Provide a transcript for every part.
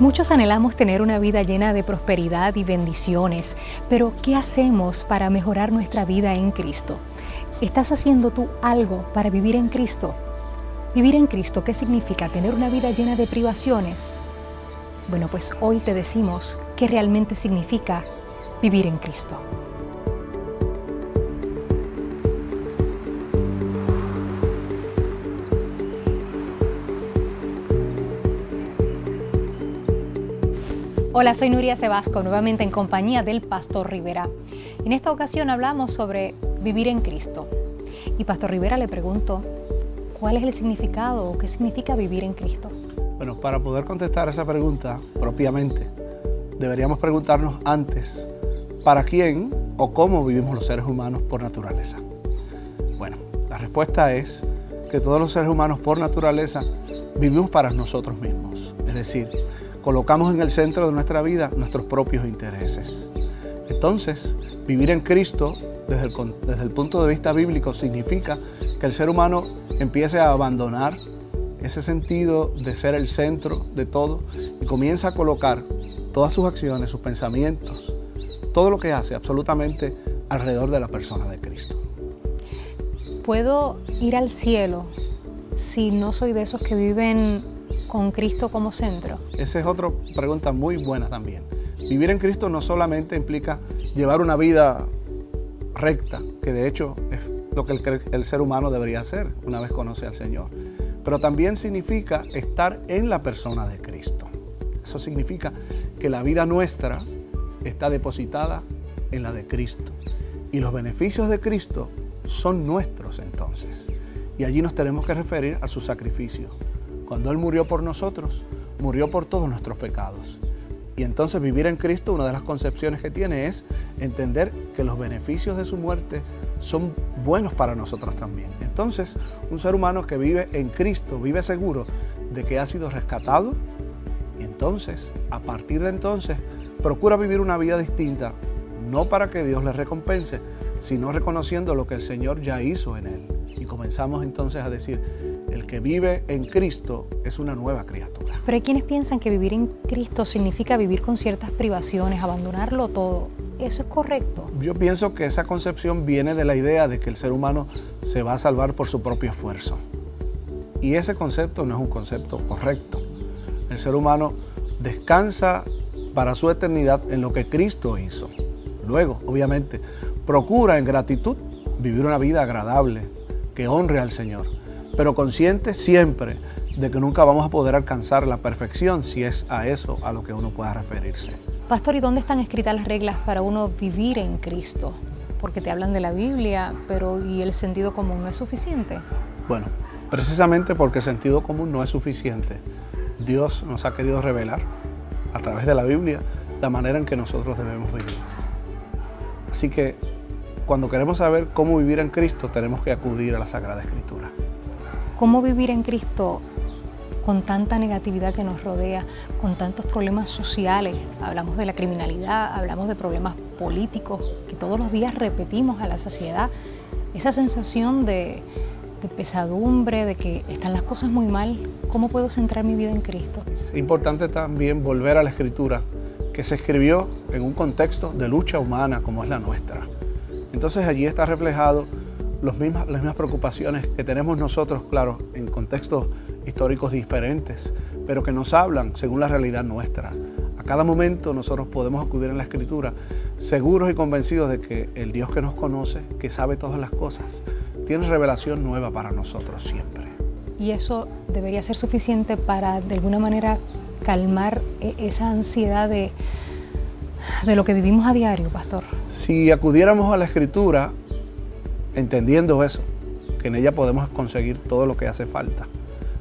Muchos anhelamos tener una vida llena de prosperidad y bendiciones, pero ¿qué hacemos para mejorar nuestra vida en Cristo? ¿Estás haciendo tú algo para vivir en Cristo? Vivir en Cristo, ¿qué significa? ¿Tener una vida llena de privaciones? Bueno, pues hoy te decimos qué realmente significa vivir en Cristo. Hola, soy Nuria Sebasco, nuevamente en compañía del Pastor Rivera. En esta ocasión hablamos sobre vivir en Cristo. Y Pastor Rivera le pregunto, ¿cuál es el significado o qué significa vivir en Cristo? Bueno, para poder contestar esa pregunta propiamente, deberíamos preguntarnos antes, ¿para quién o cómo vivimos los seres humanos por naturaleza? Bueno, la respuesta es que todos los seres humanos por naturaleza vivimos para nosotros mismos. Es decir, colocamos en el centro de nuestra vida nuestros propios intereses. Entonces, vivir en Cristo desde el, punto de vista bíblico significa que el ser humano empiece a abandonar ese sentido de ser el centro de todo y comienza a colocar todas sus acciones, sus pensamientos, todo lo que hace absolutamente alrededor de la persona de Cristo. ¿Puedo ir al cielo si no soy de esos que viven con Cristo como centro? Esa es otra pregunta muy buena también. Vivir en Cristo no solamente implica llevar una vida recta, que de hecho es lo que el, el, ser humano debería hacer una vez conoce al Señor, pero también significa estar en la persona de Cristo. Eso significa que la vida nuestra está depositada en la de Cristo y los beneficios de Cristo son nuestros entonces. Y allí nos tenemos que referir a su sacrificio, cuando Él murió por nosotros, murió por todos nuestros pecados. Y entonces vivir en Cristo, una de las concepciones que tiene es entender que los beneficios de su muerte son buenos para nosotros también. Entonces, un ser humano que vive en Cristo vive seguro de que ha sido rescatado entonces, a partir de entonces, procura vivir una vida distinta, no para que Dios le recompense, sino reconociendo lo que el Señor ya hizo en él. Y comenzamos entonces a decir, el que vive en Cristo es una nueva criatura. Pero hay quienes piensan que vivir en Cristo significa vivir con ciertas privaciones, abandonarlo todo. ¿Eso es correcto? Yo pienso que esa concepción viene de la idea de que el ser humano se va a salvar por su propio esfuerzo. Y ese concepto no es un concepto correcto. El ser humano descansa para su eternidad en lo que Cristo hizo. Luego, obviamente, procura en gratitud vivir una vida agradable que honre al Señor pero consciente siempre de que nunca vamos a poder alcanzar la perfección si es a eso a lo que uno pueda referirse. Pastor, ¿y dónde están escritas las reglas para uno vivir en Cristo? Porque te hablan de la Biblia, pero ¿y el sentido común no es suficiente? Bueno, precisamente porque el sentido común no es suficiente, Dios nos ha querido revelar a través de la Biblia la manera en que nosotros debemos vivir. Así que cuando queremos saber cómo vivir en Cristo, tenemos que acudir a la Sagrada Escritura cómo vivir en Cristo con tanta negatividad que nos rodea, con tantos problemas sociales. Hablamos de la criminalidad, hablamos de problemas políticos que todos los días repetimos a la sociedad. Esa sensación de, de pesadumbre, de que están las cosas muy mal, ¿cómo puedo centrar mi vida en Cristo? Es importante también volver a la escritura, que se escribió en un contexto de lucha humana como es la nuestra. Entonces allí está reflejado mismas, las mismas preocupaciones que tenemos nosotros, claro, en contextos históricos diferentes, pero que nos hablan según la realidad nuestra. A cada momento nosotros podemos acudir en la escritura seguros y convencidos de que el Dios que nos conoce, que sabe todas las cosas, tiene revelación nueva para nosotros siempre. Y eso debería ser suficiente para de alguna manera calmar e-, esa ansiedad de, de lo que vivimos a diario, pastor. Si acudiéramos a la escritura, entendiendo eso, que en ella podemos conseguir todo lo que hace falta,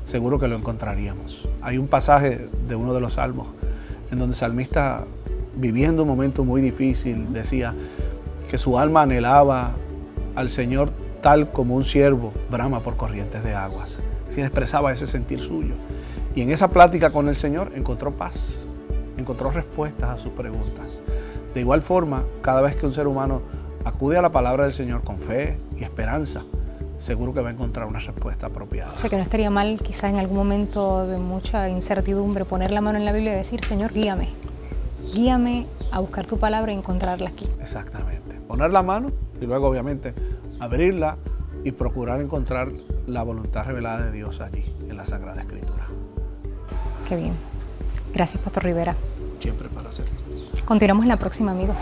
seguro que lo encontraríamos. Hay un pasaje de uno de los salmos en donde el salmista, viviendo un momento muy difícil, decía que su alma anhelaba al Señor tal como un siervo brama por corrientes de aguas. Si expresaba ese sentir suyo. Y en esa plática con el Señor encontró paz, encontró respuestas a sus preguntas. De igual forma, cada vez que un ser humano acude a la palabra del Señor con fe y esperanza, seguro que va a encontrar una respuesta apropiada. O sea que no estaría mal quizá en algún momento de mucha incertidumbre poner la mano en la Biblia y decir, Señor, guíame, guíame a buscar tu palabra y encontrarla aquí. Exactamente. Poner la mano y luego obviamente abrirla y procurar encontrar la voluntad revelada de Dios allí, en la Sagrada Escritura. Qué bien. Gracias, Pastor Rivera. Siempre para servir. Continuamos en la próxima, amigos.